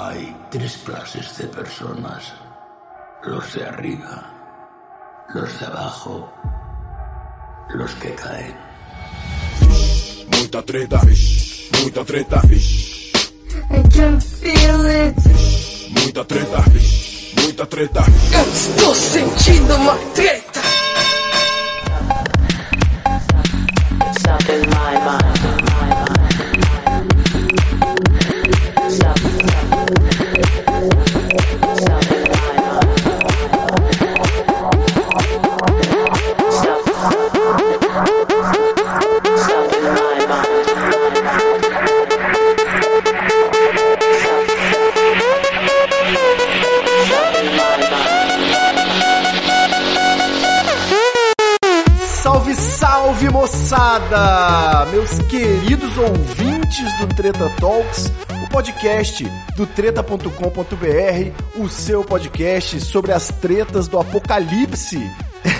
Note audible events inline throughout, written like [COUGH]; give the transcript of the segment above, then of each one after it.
Hay tres clases de personas. Los de arriba, los de abajo, los que caen. Muita treta, muita treta, I can feel it. muita treta, muita treta. Eu estou sentindo uma treta. Stuck in my mind. Moçada! Meus queridos ouvintes do Treta Talks, o podcast do treta.com.br, o seu podcast sobre as tretas do apocalipse.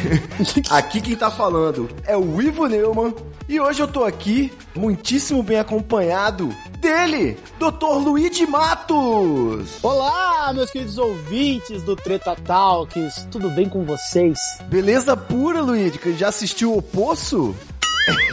[LAUGHS] aqui quem tá falando é o Ivo Neumann e hoje eu tô aqui muitíssimo bem acompanhado dele, Dr. Luigi Matos. Olá, meus queridos ouvintes do Treta Talks, tudo bem com vocês? Beleza pura, Luigi, que já assistiu o Poço?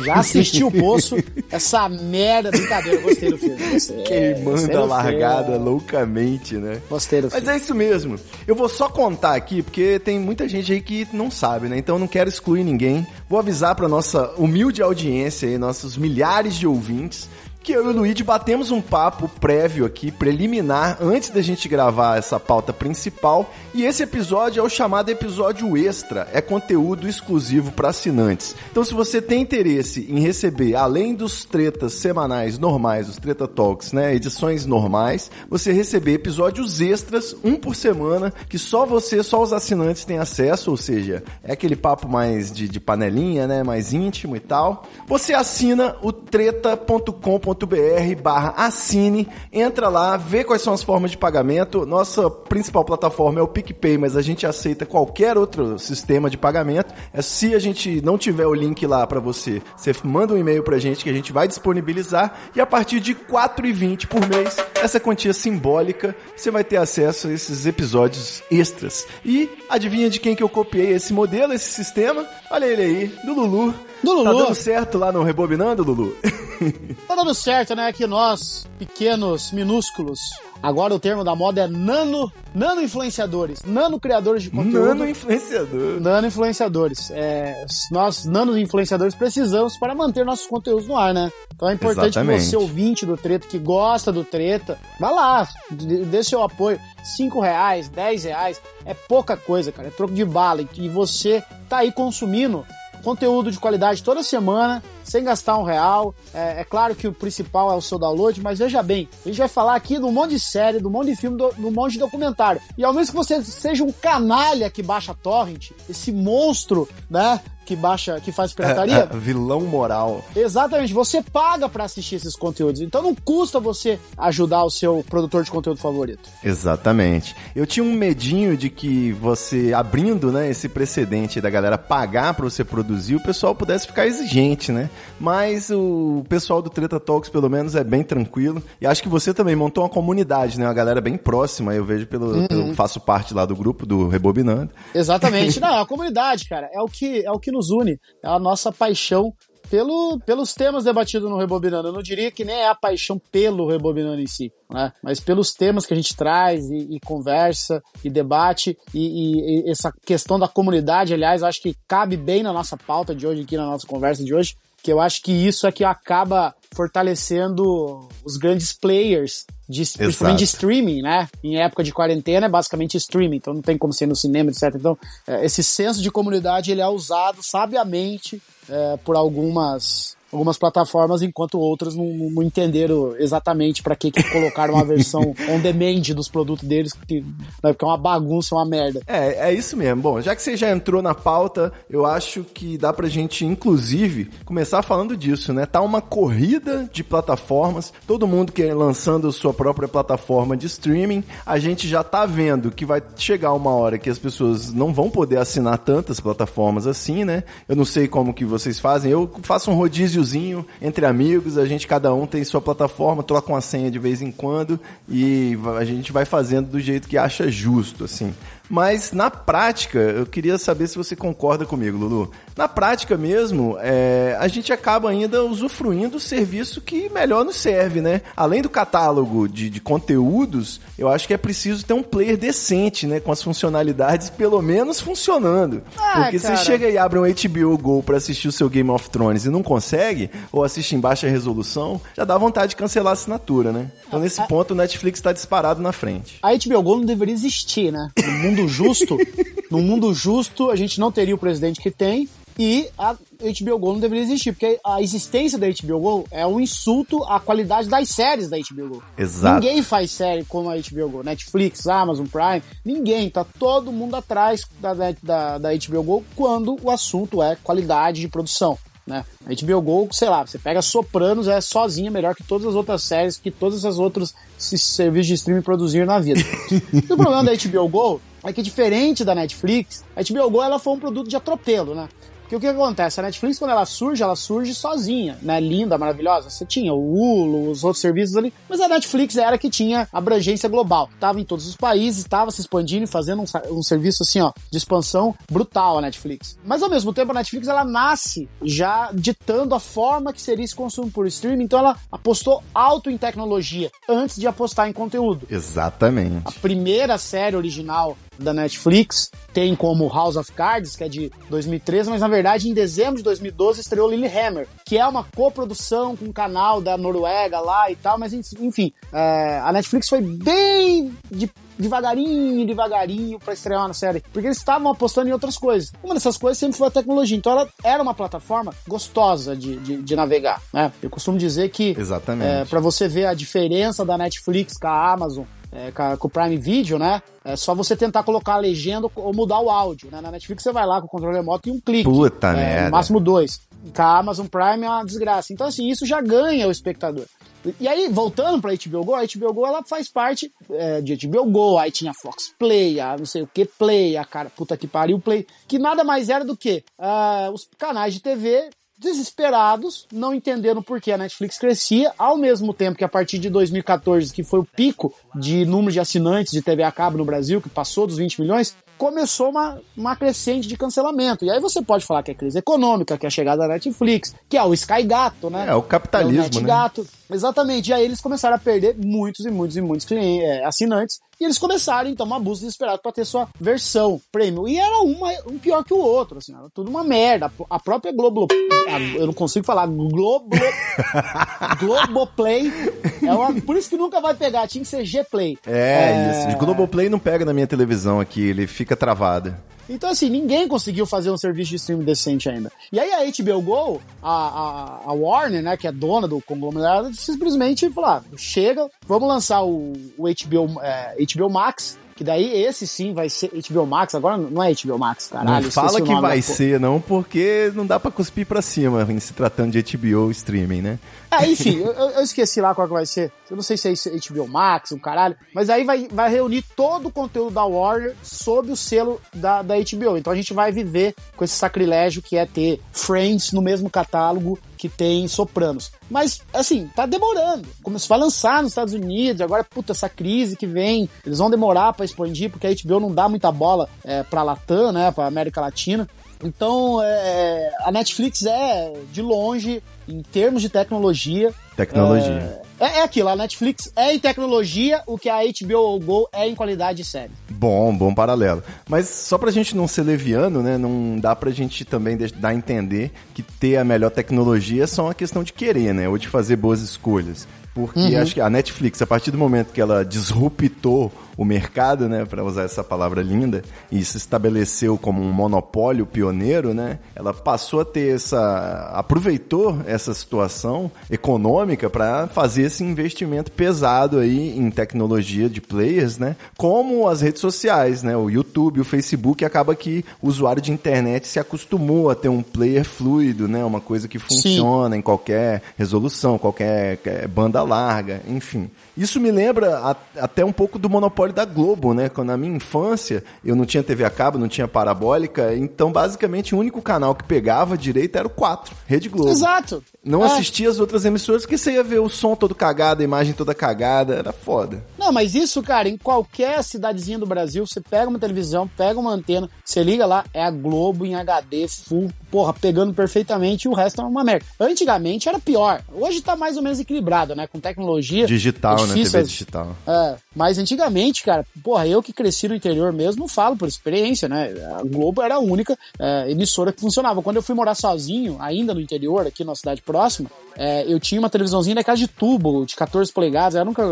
Já assisti o Poço, essa merda, brincadeira, gostei do filme. Gostei, Queimando a largada filme, loucamente, né? Gostei do Mas filme. é isso mesmo. Eu vou só contar aqui, porque tem muita gente aí que não sabe, né? Então eu não quero excluir ninguém. Vou avisar pra nossa humilde audiência aí, nossos milhares de ouvintes, que eu e o Luigi batemos um papo prévio aqui, preliminar, antes da gente gravar essa pauta principal. E esse episódio é o chamado episódio extra, é conteúdo exclusivo para assinantes. Então, se você tem interesse em receber, além dos tretas semanais normais, os Treta Talks, né, edições normais, você receber episódios extras, um por semana, que só você, só os assinantes têm acesso, ou seja, é aquele papo mais de, de panelinha, né, mais íntimo e tal. Você assina o treta.com.br barra assine, entra lá, vê quais são as formas de pagamento. Nossa principal plataforma é o PicPay, mas a gente aceita qualquer outro sistema de pagamento. É se a gente não tiver o link lá para você, você manda um e-mail pra gente que a gente vai disponibilizar e a partir de R$ 4,20 por mês, essa quantia simbólica, você vai ter acesso a esses episódios extras. E adivinha de quem que eu copiei esse modelo, esse sistema? Olha ele aí, do Lulu. Do Tá Lulu. dando certo lá no Rebobinando, Lulu? Tá dando certo, né? Que nós, pequenos, minúsculos, agora o termo da moda é nano, nano influenciadores, nano criadores de conteúdo. Nano influenciador. Nano influenciadores. É, nós, nano influenciadores, precisamos para manter nossos conteúdos no ar, né? Então é importante Exatamente. que você, ouvinte do Treta, que gosta do Treta, vá lá, dê seu apoio. 5 reais, 10 reais, é pouca coisa, cara. É troco de bala. E- E você tá aí consumindo conteúdo de qualidade toda semana, sem gastar um real. É, é claro que o principal é o seu download, mas veja bem, a gente vai falar aqui de um monte de série, de um monte de filme, de um monte de documentário. E ao menos que você seja um canalha que baixa torrent, esse monstro, né, que baixa, que faz pirataria, É, vilão moral. Exatamente, você paga pra assistir esses conteúdos, então não custa você ajudar o seu produtor de conteúdo favorito. Exatamente. Eu tinha um medinho de que você, abrindo né, esse precedente da galera pagar pra você produzir, o pessoal pudesse ficar exigente, né? Mas o pessoal do Treta Talks, pelo menos, é bem tranquilo. E acho que você também montou uma comunidade, né? Uma galera bem próxima, eu vejo pelo. pelo- faço parte lá do grupo do Rebobinando. Exatamente. [LAUGHS] Não, a comunidade, cara, é o que é o que nos une, é a nossa paixão pelo, pelos temas debatidos no Rebobinando. Eu não diria que nem é a paixão pelo Rebobinando em si, né? Mas pelos temas que a gente traz e, e conversa e debate e, e- e essa questão da comunidade, aliás, acho que cabe bem na nossa pauta de hoje aqui na nossa conversa de hoje, que eu acho que isso é que acaba fortalecendo os grandes players de, principalmente de streaming, né? Em época de quarentena é basicamente streaming, então não tem como ser no cinema, etc. Então, é, esse senso de comunidade ele é usado sabiamente é, por algumas algumas plataformas, enquanto outras não, não- entenderam exatamente para que, que colocaram uma versão [LAUGHS] on demand dos produtos deles, que, né, porque é uma bagunça, uma merda. É, é isso mesmo. Bom, já que você já entrou na pauta, eu acho que dá pra gente, inclusive, começar falando disso, né? Tá uma corrida de plataformas, todo mundo que lançando sua própria plataforma de streaming. A gente já tá vendo que vai chegar uma hora que as pessoas não vão poder assinar tantas plataformas assim, né? Eu não sei como que vocês fazem. Eu faço um rodíziozinho entre amigos, a gente cada um tem sua plataforma, troca uma senha de vez em quando e a gente vai fazendo do jeito que acha justo, assim. Mas na prática, eu queria saber se você concorda comigo, Lulu. Na prática mesmo, é, a gente acaba ainda usufruindo do serviço que melhor nos serve, né? Além do catálogo de, de conteúdos, eu acho que é preciso ter um player decente, né? Com as funcionalidades pelo menos funcionando. Ah, Porque cara. você chega e abre um HBO Go pra assistir o seu Game of Thrones e não consegue, ou assiste em baixa resolução, já dá vontade de cancelar a assinatura, né? Então nesse ponto o Netflix tá disparado na frente. A HBO Go não deveria existir, né? No mundo justo, no mundo justo, a gente não teria o presidente que tem e a HBO Go não deveria existir, porque a existência da HBO Go é um insulto à qualidade das séries da HBO Go. Exato. Ninguém faz série como a HBO Go, Netflix, Amazon Prime, ninguém, tá todo mundo atrás da, da, da HBO Go quando o assunto é qualidade de produção. Né? A HBO Go, sei lá, você pega Sopranos, é sozinha melhor que todas as outras séries, que todos os outros se- serviços de streaming produziram na vida. [LAUGHS] e o problema da HBO Go é que diferente da Netflix, a HBO Go ela foi um produto de atropelo, né? Porque o que acontece? A Netflix, quando ela surge, ela surge sozinha, né? Linda, maravilhosa. Você tinha o Hulu, os outros serviços ali, mas a Netflix era que tinha abrangência global. Tava em todos os países, estava se expandindo e fazendo um, um serviço assim, ó, de expansão brutal a Netflix. Mas ao mesmo tempo, a Netflix ela nasce já ditando a forma que seria esse consumo por streaming, então ela apostou alto em tecnologia antes de apostar em conteúdo. Exatamente. A primeira série original da Netflix tem como House of Cards, que é de 2013, mas na verdade em dezembro de 2012 estreou Lilyhammer, que é uma coprodução com um canal da Noruega lá e tal, mas enfim, é, a Netflix foi bem de- devagarinho, devagarinho pra estrear uma série, porque eles estavam apostando em outras coisas. Uma dessas coisas sempre foi a tecnologia, então ela era uma plataforma gostosa de, de, de navegar, né? Eu costumo dizer que Exatamente. é, para você ver a diferença da Netflix com a Amazon, é, com, o Prime Video, né? É só você tentar colocar a legenda ou mudar o áudio, né? Na Netflix você vai lá com o controle remoto e um clique. Puta é, merda. Máximo dois. Com a Amazon Prime é uma desgraça. Então, assim, isso já ganha o espectador. E aí, voltando pra HBO Go, a HBO Go ela faz parte é, de HBO Go, aí tinha Fox Play, a não sei o que Play, a cara, puta que pariu Play, que nada mais era do que ah, os canais de TV desesperados, não entendendo por que a Netflix crescia, ao mesmo tempo que a partir de 2014, que foi o pico de número de assinantes de TV a cabo no Brasil, que passou dos 20 milhões, começou uma, uma crescente de cancelamento. E aí você pode falar que é crise econômica, que é a chegada da Netflix, que é o Sky Gato, né? É, o capitalismo, É o Net né? Gato. Exatamente. E aí eles começaram a perder muitos e muitos e muitos clientes, é, assinantes. E eles começaram, então, uma busca desesperada para ter sua versão premium. E era uma, um pior que o outro, assim, era tudo uma merda. A própria Globo... Eu não consigo falar. Globo... [LAUGHS] Globoplay. É uma, por isso que nunca vai pegar, tinha que ser G-Play. É, isso. O Globoplay não pega na minha televisão aqui, ele fica travado. Então, assim, ninguém conseguiu fazer um serviço de streaming decente ainda. E aí a HBO Go, a, a, a Warner, né, que é dona do conglomerado, simplesmente falou, ah, chega, vamos lançar o, o HBO, é, HBO Max, que daí esse sim vai ser HBO Max, agora não é HBO Max, caralho. não fala que vai ser, não, porque não dá pra cuspir pra cima se tratando de HBO streaming, né? Ah, enfim, eu, eu- esqueci lá qual que vai ser. Eu não sei se é HBO Max, um caralho. Mas aí vai, vai reunir todo o conteúdo da Warner sob o selo da, da HBO. Então a gente vai viver com esse sacrilégio que é ter Friends no mesmo catálogo que tem Sopranos. Mas, assim, tá demorando. Começou a lançar nos Estados Unidos, agora, puta, essa crise que vem, eles vão demorar pra expandir, porque a HBO não dá muita bola é, pra Latam, né, pra América Latina. Então, é, a Netflix é, de longe, em termos de tecnologia, Tecnologia. é, é aquilo, a Netflix é em tecnologia o que a HBO Go é em qualidade de série. Bom, bom paralelo. Mas só pra gente não ser leviano, né? Não dá pra gente também dar a entender que ter a melhor tecnologia é só uma questão de querer, né? Ou de fazer boas escolhas. Porque acho que a Netflix, a partir do momento que ela disruptou o mercado, né, para usar essa palavra linda, e se estabeleceu como um monopólio pioneiro, né, ela passou a ter essa aproveitou essa situação econômica para fazer esse investimento pesado aí em tecnologia de players, né, como as redes sociais, né, o YouTube, o Facebook, acaba que o usuário de internet se acostumou a ter um player fluido, né, uma coisa que funciona em qualquer resolução, qualquer banda larga, enfim. Isso me lembra a- até um pouco do monopólio da Globo, né? Quando na minha infância eu não tinha TV a cabo, não tinha parabólica, então basicamente o único canal que pegava direito era o 4, Rede Globo. Exato. Não É. assistia as outras emissoras porque você ia ver o som todo cagado, a imagem toda cagada, era foda. Não, mas isso, cara, em qualquer cidadezinha do Brasil, você pega uma televisão, pega uma antena, você liga lá, é a Globo em HD, full, porra, pegando perfeitamente e o resto é uma merda. Antigamente era pior. Hoje tá mais ou menos equilibrado, né? Com tecnologia. Digital, é né? difícil TV digital. É, mas antigamente, cara, porra, eu que cresci no interior mesmo, não falo por experiência, né? A Globo era a única é, emissora que funcionava. Quando eu fui morar sozinho, ainda no interior, aqui na cidade próxima, é, eu tinha uma televisãozinha daquela de tubo, de 14 polegadas, eu nunca...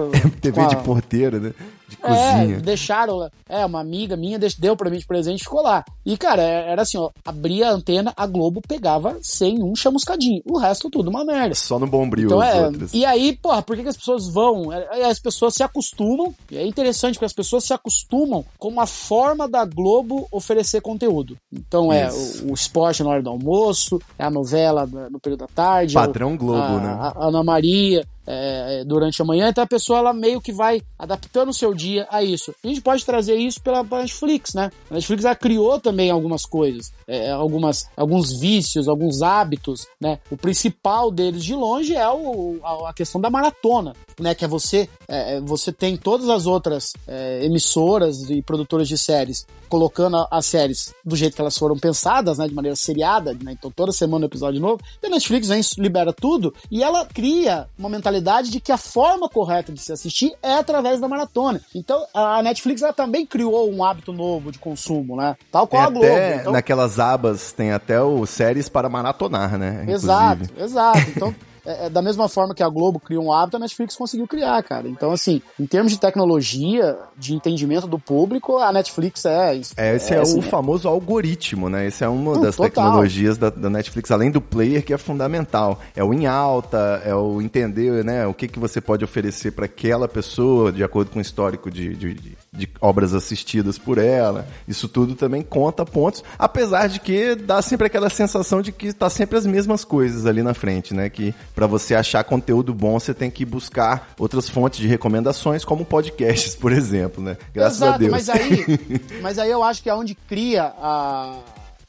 TV a- [LAUGHS] de porteiro, né? De é, cozinha. deixaram. É, uma amiga minha deu pra mim de presente e ficou lá. E, cara, é- era assim, ó, abria a antena, a Globo pegava sem um chamuscadinho. O resto tudo uma merda. Só no bombril Então é. outros. E aí, porra, por que, que as pessoas vão? É, é, As pessoas se acostumam, e é interessante porque as pessoas se acostumam com uma forma da Globo oferecer conteúdo. Então é o, o esporte na hora do almoço, é a novela no período da tarde. é o- Padrão Globo, a, né? a Ana Maria. É, durante a manhã, então a pessoa ela meio que vai adaptando o seu dia a isso. A gente pode trazer isso pela Netflix, né? A Netflix ela criou também algumas coisas, é, algumas, alguns vícios, alguns hábitos, né? O principal deles de longe é o, a, questão da maratona, né? Que é você, é, é, você tem todas as outras é, emissoras e produtoras de séries colocando as séries do jeito que elas foram pensadas, né? De maneira seriada, né? Então toda semana um episódio novo. E a Netflix vem, libera tudo e ela cria uma mentalidade de que a forma correta de se assistir é através da maratona. Então a Netflix ela também criou um hábito novo de consumo, né? Tal Tem qual a Globo. até, Então, naquelas abas, tem até o séries para maratonar, né? Exato, Inclusive. exato. Então, é, é da mesma forma que a Globo criou um hábito, a Netflix conseguiu criar, cara. Então, assim, em termos de tecnologia, de entendimento do público, a Netflix é. É, esse é, assim, o famoso algoritmo, né? Esse é uma das total. tecnologias da, da Netflix, além do player, que é fundamental. É o em alta, é o entender, né? O que, que você pode oferecer para aquela pessoa, de acordo com o histórico de, de, de- de obras assistidas por ela. Isso tudo também conta pontos, apesar de que dá sempre aquela sensação de que tá sempre as mesmas coisas ali na frente, né? Que para você achar conteúdo bom, você tem que buscar outras fontes de recomendações, como podcasts, [LAUGHS] por exemplo, né? Graças Exato, a Deus. Mas aí, [LAUGHS] mas aí eu acho que é onde cria a.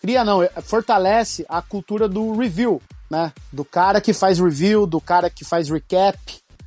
Cria não, é- fortalece a cultura do review, né? Do cara que faz review, do cara que faz recap.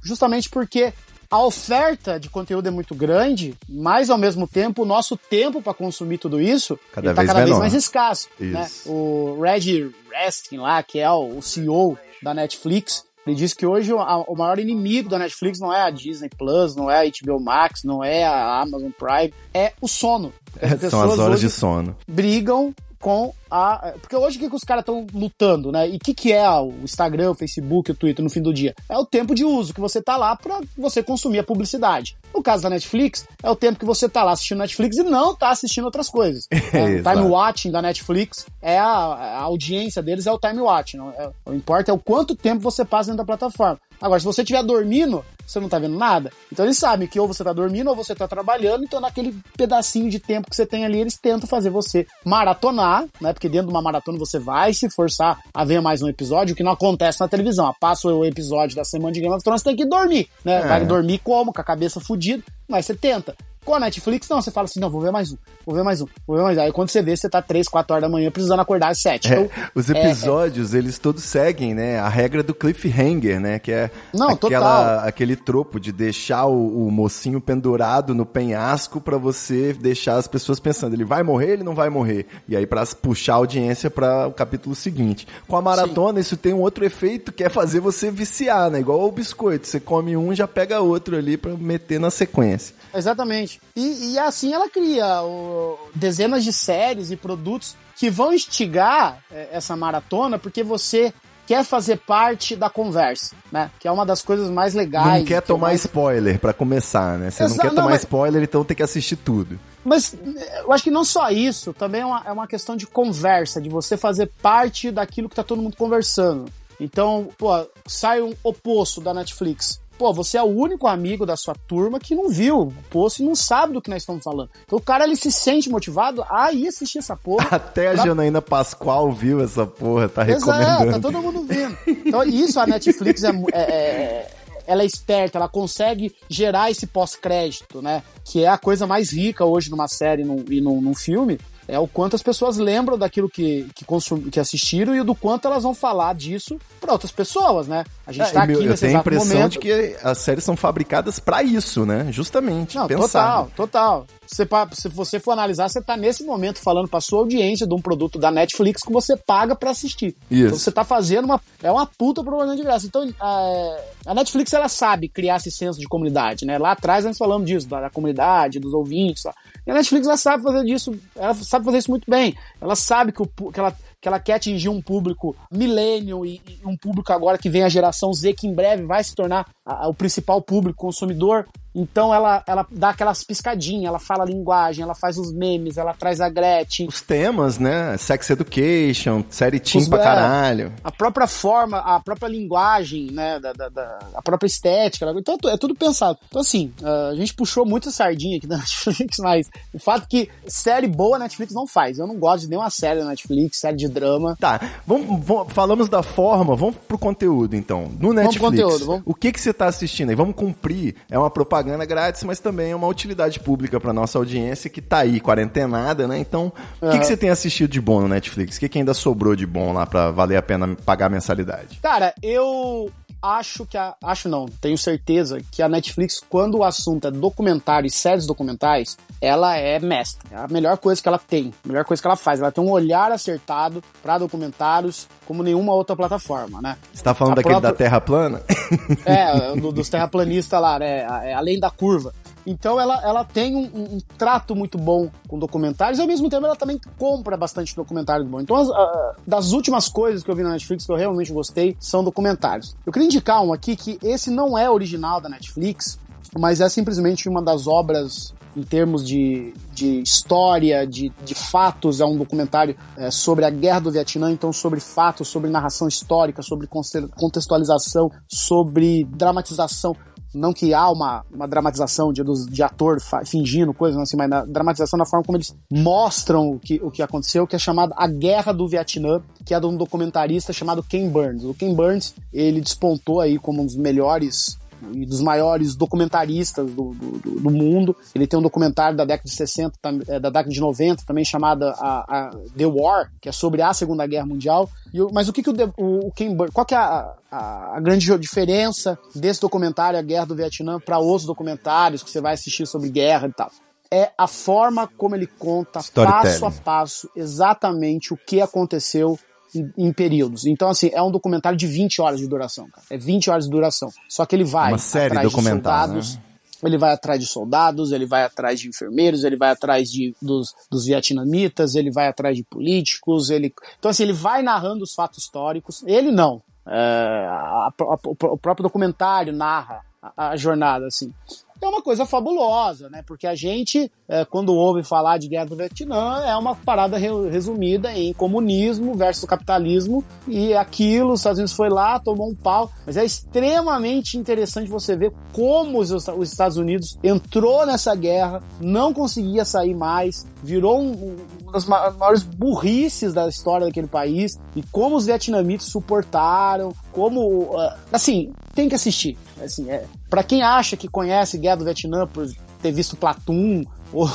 Justamente porque a oferta de conteúdo é muito grande, mas ao mesmo tempo o nosso tempo para consumir tudo isso Cada ele tá vez cada vez menor. mais escasso. Né? O Reggie Raskin lá, que é o CEO da Netflix, ele diz que hoje o, a- o maior inimigo da Netflix não é a Disney Plus, não é a HBO Max, não é a Amazon Prime, é o sono. As [LAUGHS] São as horas de sono. brigam com a. Porque hoje o que, que os caras estão lutando, né? E o que, que é o Instagram, o Facebook, o Twitter no fim do dia? É o tempo de uso que você tá lá pra você consumir a publicidade. No caso da Netflix, é o tempo que você tá lá assistindo Netflix e não tá assistindo outras coisas. [LAUGHS] É, o time watching da Netflix é a, a audiência deles é o time watching. É, o importa é o quanto tempo você passa dentro da plataforma. Agora, se você estiver dormindo, você não tá vendo nada. Então eles sabem que ou você tá dormindo ou você tá trabalhando, então naquele pedacinho de tempo que você tem ali, eles tentam fazer você maratonar, né? Porque dentro de uma maratona você vai se forçar a ver mais um episódio, o que não acontece na televisão. Ah, Passa o episódio da semana de Game of Thrones, você tem que dormir, né? É. Vai dormir como? Com a cabeça fudida, mas você tenta. Com a Netflix, não, você fala assim, não, vou ver mais um, vou ver mais um, vou ver mais um. Aí quando você vê, você tá 3, 4 horas da manhã precisando acordar às 7. É, Então, os é- episódios, eles todos seguem, né? A regra do cliffhanger, né? Que é Não, aquela, total. aquele tropo de deixar o, o mocinho pendurado no penhasco pra você deixar as pessoas pensando, ele vai morrer, ele não vai morrer. E aí pra puxar a audiência para o capítulo seguinte. Com a maratona, isso tem um outro efeito que é fazer você viciar, né? Igual o biscoito. Você come um, já pega outro ali pra meter na sequência. Exatamente. E, e assim ela cria o- dezenas de séries e produtos que vão instigar é, essa maratona porque você quer fazer parte da conversa, né? Que é uma das coisas mais legais. não quer que eu tomar mais- spoiler pra começar, né? Você não Exa- quer não, tomar mas- spoiler, então tem que assistir tudo. Mas eh, eu acho que não só isso, também é uma, é uma questão de conversa, de você fazer parte daquilo que tá todo mundo conversando. Então, pô, sai um oposto da Netflix. Pô, você é o único amigo da sua turma que não viu o poço e não sabe do que nós estamos falando. Então o cara ele se sente motivado a ir assistir essa porra. [LAUGHS] Até a Pra- Janaína Pascoal viu essa porra, tá Exato, recomendando. tá todo mundo vendo. Então isso a Netflix é, mu- é- é- ela é esperta, ela consegue gerar esse pós-crédito, né? Que é a coisa mais rica hoje numa série num- e num, num filme. É o quanto as pessoas lembram daquilo que, que, consum, que assistiram e do quanto elas vão falar disso para outras pessoas, né? A gente É, tá aqui eu nesse tenho a impressão momento. de que as séries são fabricadas pra isso, né? Justamente. Não, pensado. total, total. Você, se você for analisar, você tá nesse momento falando pra sua audiência de um produto da Netflix que você paga pra assistir. Isso. Então você tá fazendo uma. É uma puta propaganda de graça. Então, é, a Netflix, ela sabe criar esse senso de comunidade, né? Lá atrás nós falamos disso, da, da comunidade, dos ouvintes. Lá. E a Netflix, ela sabe fazer disso, ela sabe fazer isso muito bem. Ela sabe que, o, que ela que ela quer atingir um público millennial e, e um público agora que vem a geração Z, que em breve vai se tornar a- a- o principal público consumidor. Então ela, ela dá aquelas piscadinhas, ela fala a linguagem, ela faz os memes, ela traz a Gretchen. Os temas, né? Sex Education, série teen Os- pra é. caralho. A própria forma, a própria linguagem, né, da, da- da- a própria estética, então é tu- é tudo pensado. Então assim, ah, a gente puxou muito sardinha aqui da [LAUGHS] Netflix, mas o fato que série boa a Netflix não faz. Eu não gosto de nenhuma série da Netflix, série de drama. Tá, vamos, vamos- falamos da forma, vamos pro conteúdo então. No Netflix, pro conteúdo, vamos. o que que você tá assistindo aí? Vamos cumprir, é uma propaganda grátis, mas também é uma utilidade pública pra nossa audiência que tá aí, quarentenada, né? Então, o que que você tem assistido de bom no Netflix? O que que ainda sobrou de bom lá pra valer a pena pagar a mensalidade? Cara, eu acho que a. Acho não, tenho certeza que a Netflix, quando o assunto é documentário e séries documentais, ela é mestre. É a melhor coisa que ela tem, a melhor coisa que ela faz. Ela tem um olhar acertado pra documentários como nenhuma outra plataforma, né? Você tá falando A daquele própria- da Terra plana? [LAUGHS] É, do- dos terraplanistas lá, né? É além da curva. Então ela, ela tem um, um- trato muito bom com documentários e ao mesmo tempo ela também compra bastante documentários bom. Então, as- a- das últimas coisas que eu vi na Netflix que eu realmente gostei são documentários. Eu queria indicar um aqui que esse não é original da Netflix, mas é simplesmente uma das obras em termos de, de história, de, de fatos, é um documentário é, sobre a guerra do Vietnã, então sobre fatos, sobre narração histórica, sobre contextualização, sobre dramatização. Não que há uma, uma dramatização de, de ator fingindo coisas assim, mas na dramatização na forma como eles mostram o que, o que aconteceu, que é chamado A Guerra do Vietnã, que é de um documentarista chamado Ken Burns. O Ken Burns, ele despontou aí como um dos melhores e dos maiores documentaristas do, do, do- do mundo. Ele tem um documentário da década de 60, tam- eh, da década de 90, também chamada a, a The War, que é sobre a Segunda Guerra Mundial. E mas o que, que o, o, o Ken Burns, qual que é a, a, a grande diferença desse documentário, A Guerra do Vietnã, para outros documentários que você vai assistir sobre guerra e tal? É a forma como ele conta passo a passo exatamente o que aconteceu em, períodos. Então, assim, é um documentário de 20 horas de duração, cara. É 20 horas de duração. Só que ele vai Uma série atrás de soldados. né? Ele vai atrás de soldados, ele vai atrás de enfermeiros, ele vai atrás de, dos, dos vietnamitas, ele vai atrás de políticos, ele... Então, assim, ele vai narrando os fatos históricos. Ele não. É, a- a- o próprio documentário narra a, a jornada, assim. É uma coisa fabulosa, né? Porque a gente, é, quando ouve falar de guerra do Vietnã, é uma parada re- resumida em comunismo versus capitalismo e aquilo, os Estados Unidos foi lá, tomou um pau. Mas é extremamente interessante você ver como os, os Estados Unidos entrou nessa guerra, não conseguia sair mais, virou um, um- uma das ma- maiores burrices da história daquele país e como os vietnamitas suportaram, como, ah, assim, tem que assistir. Assim, é, para quem acha que conhece Guerra do Vietnã por ter visto Platoon [LAUGHS] ou,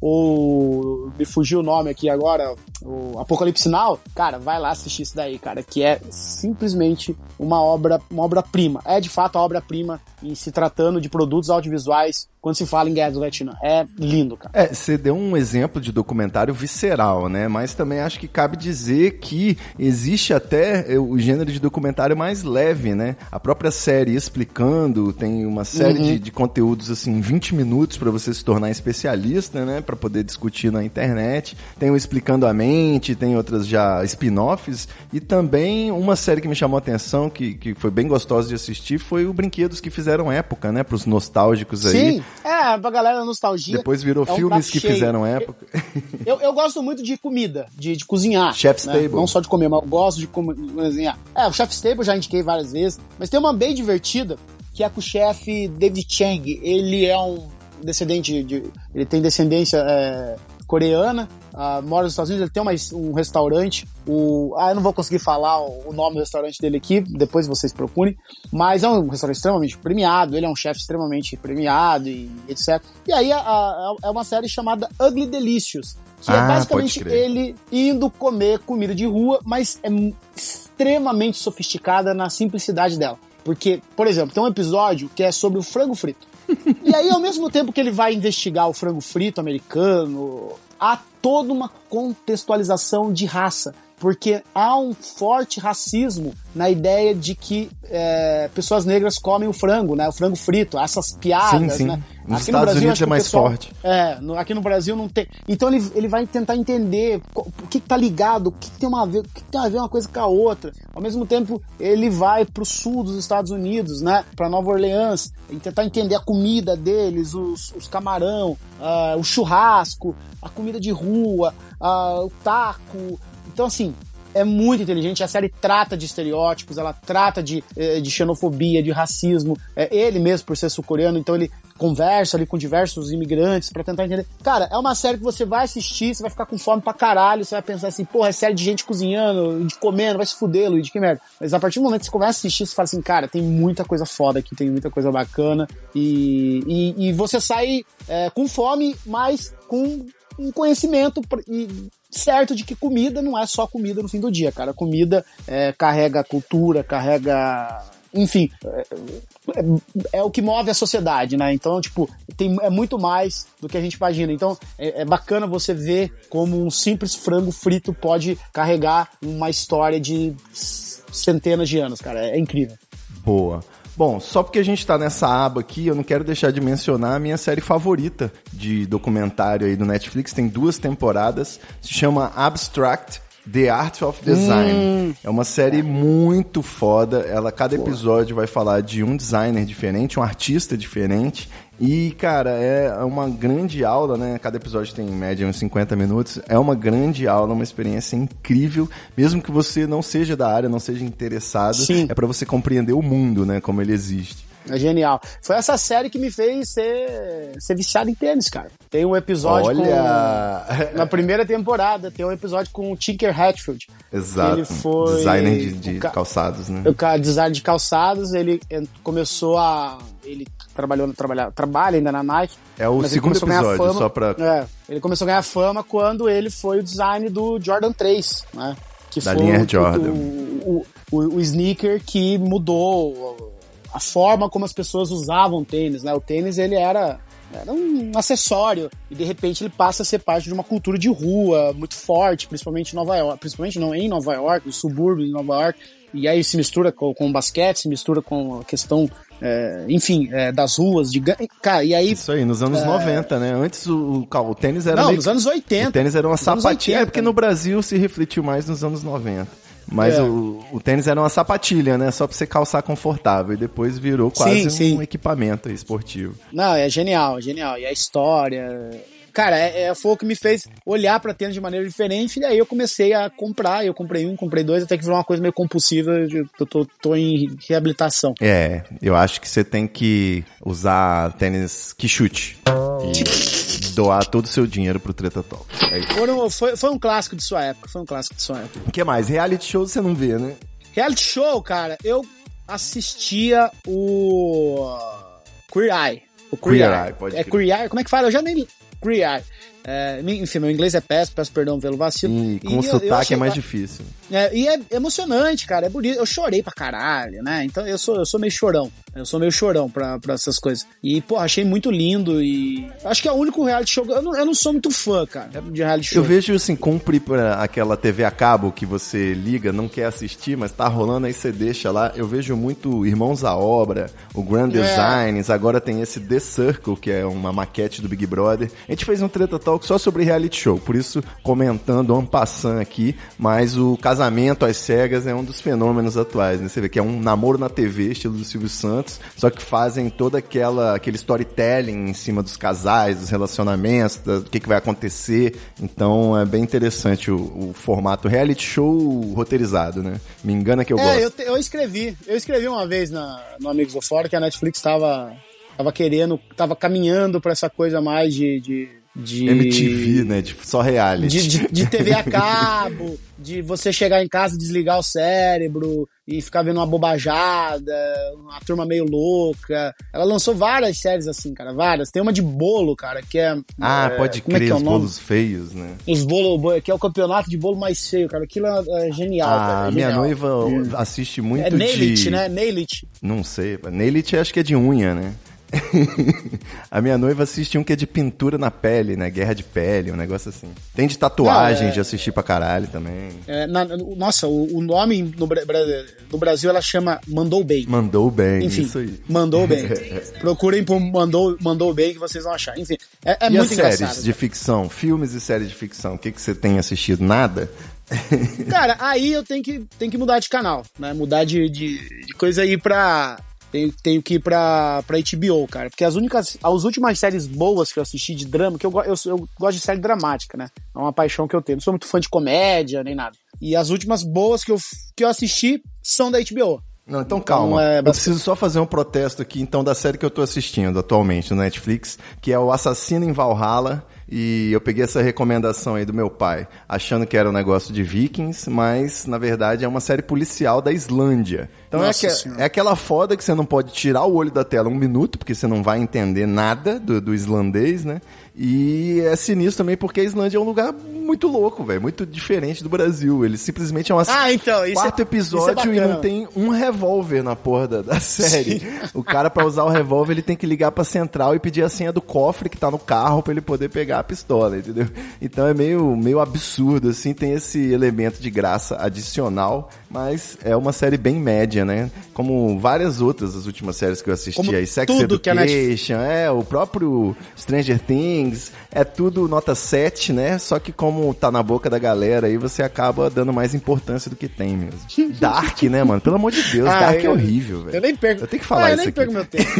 ou me fugiu o nome aqui agora, o Apocalipse Now, cara, vai lá assistir isso daí, cara, que é simplesmente uma obra, uma obra-prima. É de fato a obra-prima em se tratando de produtos audiovisuais quando se fala em Guerra do Vietnã. É lindo, cara. É, você deu um exemplo de documentário visceral, né? Mas também acho que cabe dizer que existe até é, o gênero de documentário mais leve, né? A própria série explicando, tem uma série Uhum. de, de conteúdos assim, 20 minutos para você se tornar especialista, né? Para poder discutir na internet. Tem o Explicando a Mente, tem outras já spin-offs e também uma série que me chamou a atenção, que, que foi bem gostosa de assistir, foi o Brinquedos que fizeram época, né? Para os nostálgicos aí. Sim, é, pra galera nostalgia. Depois virou é um filmes que cheio. fizeram época. Eu, eu gosto muito de comida, de, de cozinhar. Chef's né? Table. Não só de comer, mas eu gosto de cozinhar. É, o Chef's Table eu já indiquei várias vezes, mas tem uma bem divertida, que é com o chefe David Chang. Ele é um descendente de... Ele tem descendência é, coreana, ah, mora nos Estados Unidos, ele tem uma, um restaurante, o, ah, eu não vou conseguir falar o, o nome do restaurante dele aqui, depois vocês procurem, mas é um restaurante extremamente premiado, ele é um chefe extremamente premiado e etc. E aí a- a- é uma série chamada Ugly Delicious, que é Ah, basicamente pode crer. ele indo comer comida de rua, mas é extremamente sofisticada na simplicidade dela. Porque, por exemplo, tem um episódio que é sobre o frango frito. [LAUGHS] E aí, ao mesmo tempo que ele vai investigar o frango frito americano, há toda uma contextualização de raça. Porque há um forte racismo na ideia de que é, pessoas negras comem o frango, né? O frango frito, essas piadas, Sim, sim. né? Nos Estados Brasil, Unidos é o mais pessoal- forte. É, no- aqui no Brasil não tem. Então ele, ele vai tentar entender o que, que tá ligado, o que, que tem uma a ver, o que, que tem a ver uma coisa com a outra. Ao mesmo tempo, ele vai pro sul dos Estados Unidos, né? Pra Nova Orleans, e tentar entender a comida deles, os, os camarão, ah, o churrasco, a comida de rua, ah, o taco. Então, assim, é muito inteligente. A série trata de estereótipos, ela trata de, eh, de xenofobia, de racismo. É, ele mesmo, por ser sul-coreano, então ele conversa ali com diversos imigrantes pra tentar entender. Cara, é uma série que você vai assistir, você vai ficar com fome pra caralho, você vai pensar assim, porra, é série de gente cozinhando, de comendo, vai se fuder, Luiz, que merda. Mas a partir do momento que você começa a assistir, você fala assim, cara, tem muita coisa foda aqui, tem muita coisa bacana, e, e, e você sai é, com fome, mas com um conhecimento e certo de que comida não é só comida no fim do dia, cara. Comida é, carrega cultura, carrega. Enfim, é, é- é o que move a sociedade, né? Então, tipo, tem, é muito mais do que a gente imagina. Então, é, é bacana você ver como um simples frango frito pode carregar uma história de centenas de anos, cara. É, incrível. Boa. Bom, só porque a gente tá nessa aba aqui, eu não quero deixar de mencionar a minha série favorita de documentário aí do Netflix. Tem duas temporadas. Se chama Abstract. The Art of Design. É uma série muito foda. Ela, cada episódio vai falar de um designer diferente, um artista diferente. E, cara, é uma grande aula, né? Cada episódio tem em média uns 50 minutos. É uma grande aula, uma experiência incrível. Mesmo que você não seja da área, não seja interessado, Sim. é pra você compreender o mundo, né? Como ele existe. É genial. Foi essa série que me fez ser, ser viciado em tênis, cara. Tem um episódio com... Olha! [LAUGHS] Na primeira temporada, tem um episódio com o Tinker Hatfield. Exato. Ele foi- Designer de, de o ca- calçados, né? O cara, design de calçados, ele começou a. Ele trabalhou, trabalha, trabalha ainda na Nike. É o segundo começou a ganhar episódio, fama- só pra. É, ele começou a ganhar fama quando ele foi o design do Jordan 3, né? Que Da foi linha o- Jordan. O, o, o, o sneaker que mudou a forma como as pessoas usavam tênis, né? O tênis, ele era, era um acessório e de repente ele passa a ser parte de uma cultura de rua muito forte, principalmente em Nova York, principalmente não em Nova York, no subúrbio de Nova York. E aí se mistura com, com o basquete, se mistura com a questão, é, enfim, é, das ruas, de, cara, e aí Isso aí, nos anos 90, né? Antes o, o, o tênis era não, meio nos anos 80. O tênis era uma sapatilha, é 80, porque no Brasil se refletiu mais nos anos 90. Mas É. o, o tênis era uma sapatilha, né? Só pra você calçar confortável. E depois virou quase Sim, sim. um equipamento esportivo. Não, é genial, é genial. E a história. Cara, é, é, foi o que me fez olhar pra tênis de maneira diferente. E daí eu comecei a comprar. Eu comprei um, comprei dois, até que virou uma coisa meio compulsiva. Eu tô, tô em reabilitação. É, eu acho que você tem que usar tênis que chute. E doar todo o seu dinheiro pro Treta Talk. É. Foram- foi, foi um clássico de sua época. Foi um clássico de sua época. O que mais? Reality show você não vê, né? Reality show, cara, eu assistia o Queer Eye. O Queer Eye, pode É crer. Queer Eye, como é que fala? Eu já nem... Eye. É, enfim, meu inglês é péssimo, peço perdão pelo vacilo. E com eu- eu sotaque achei é mais difícil. É, e é emocionante, cara, é bonito. Eu chorei pra caralho, né? Então eu sou, eu sou meio chorão. Eu sou meio chorão pra, pra essas coisas. E, pô, achei muito lindo e. Acho que é o único reality show. Eu não, eu não sou muito fã, cara, de reality show. Eu vejo assim, cumpre pra aquela TV a cabo que você liga, não quer assistir, mas tá rolando aí você deixa lá. Eu vejo muito Irmãos à Obra, o Grand É. Designs, agora tem esse The Circle, que é uma maquete do Big Brother. A gente fez um Treta Talk só sobre reality show, por isso comentando en passant aqui, mas o casamento às cegas é um dos fenômenos atuais, né? Você vê que é um namoro na TV, estilo do Silvio Santos, só que fazem toda aquela aquele storytelling em cima dos casais, dos relacionamentos, do que, que vai acontecer. Então é bem interessante o, o formato reality show roteirizado, né? Me engana que eu gosto. É, eu, te- eu escrevi. Eu escrevi uma vez na, no Amigos do Fora que a Netflix tava, tava querendo, tava caminhando pra essa coisa mais de, de de MTV, né? Tipo, só reality. de, de, de TV a [LAUGHS] cabo, de você chegar em casa desligar o cérebro e ficar vendo uma bobajada, uma turma meio louca. Ela lançou várias séries assim, cara, várias. Tem uma de bolo, cara, que é. Ah, é, pode como é crer, que é os bolos feios, né? Os bolo, que é o campeonato de bolo mais feio, cara. Aquilo é, é genial. cara, Ah, é minha genial. noiva assiste muito É Nail It, de... né? Nail It. Não sei, Nail It acho que é de unha, né? [LAUGHS] a minha noiva assiste um que é de pintura na pele, né? Guerra de pele, um negócio assim. Tem de tatuagem, Não, é- de assistir pra caralho também. É, na- nossa, o, o nome no, no Brasil ela chama Mandou Bem. Mandou bem, Enfim, isso aí. mandou bem. [LAUGHS] Procurem por mandou, mandou bem que vocês vão achar. Enfim, é, é e muito as séries engraçado. de ficção, filmes e séries de ficção, o que, que você tem assistido? Nada? [LAUGHS] Cara, aí eu tenho que, tenho que mudar de canal, né? Mudar de, de, de coisa aí pra. Tenho, tenho que ir pra, pra HBO, cara. Porque as únicas. As últimas séries boas que eu assisti de drama, que eu, eu, eu gosto de série dramática, né? É uma paixão que eu tenho. Não sou muito fã de comédia nem nada. E as últimas boas que eu, que eu assisti são da HBO. Não, então calma. é eu preciso só fazer um protesto aqui, então, da série que eu tô assistindo atualmente no Netflix, que é o Assassino em Valhalla. E eu peguei essa recomendação aí do meu pai, achando que era um negócio de vikings, mas na verdade é uma série policial da Islândia. Então é, Nossa Senhora. é aquela foda que você não pode tirar o olho da tela um minuto, porque você não vai entender nada do, do islandês, né? E é sinistro também porque a Islândia é um lugar muito louco, velho, muito diferente do Brasil. Ele simplesmente é uma Ah, então, isso é- quarto episódio é e não tem um revólver na porra da, da série. O cara, pra usar o revólver, ele tem que ligar pra central e pedir a senha do cofre que tá no carro pra ele poder pegar a pistola, entendeu? Então é meio, meio absurdo, assim, tem esse elemento de graça adicional, mas é uma série bem média, né? Como várias outras das últimas séries que eu assisti Como aí, Sex tudo que a Education, é, o próprio Stranger Things, é tudo nota 7, né? Só que como tá na boca da galera aí, você acaba dando mais importância do que tem mesmo. [LAUGHS] Dark, né, mano? Pelo amor de Deus, Ah, Dark é eu- horrível, velho. Eu nem perco. Eu tenho que falar Ah, eu isso nem perco meu tempo.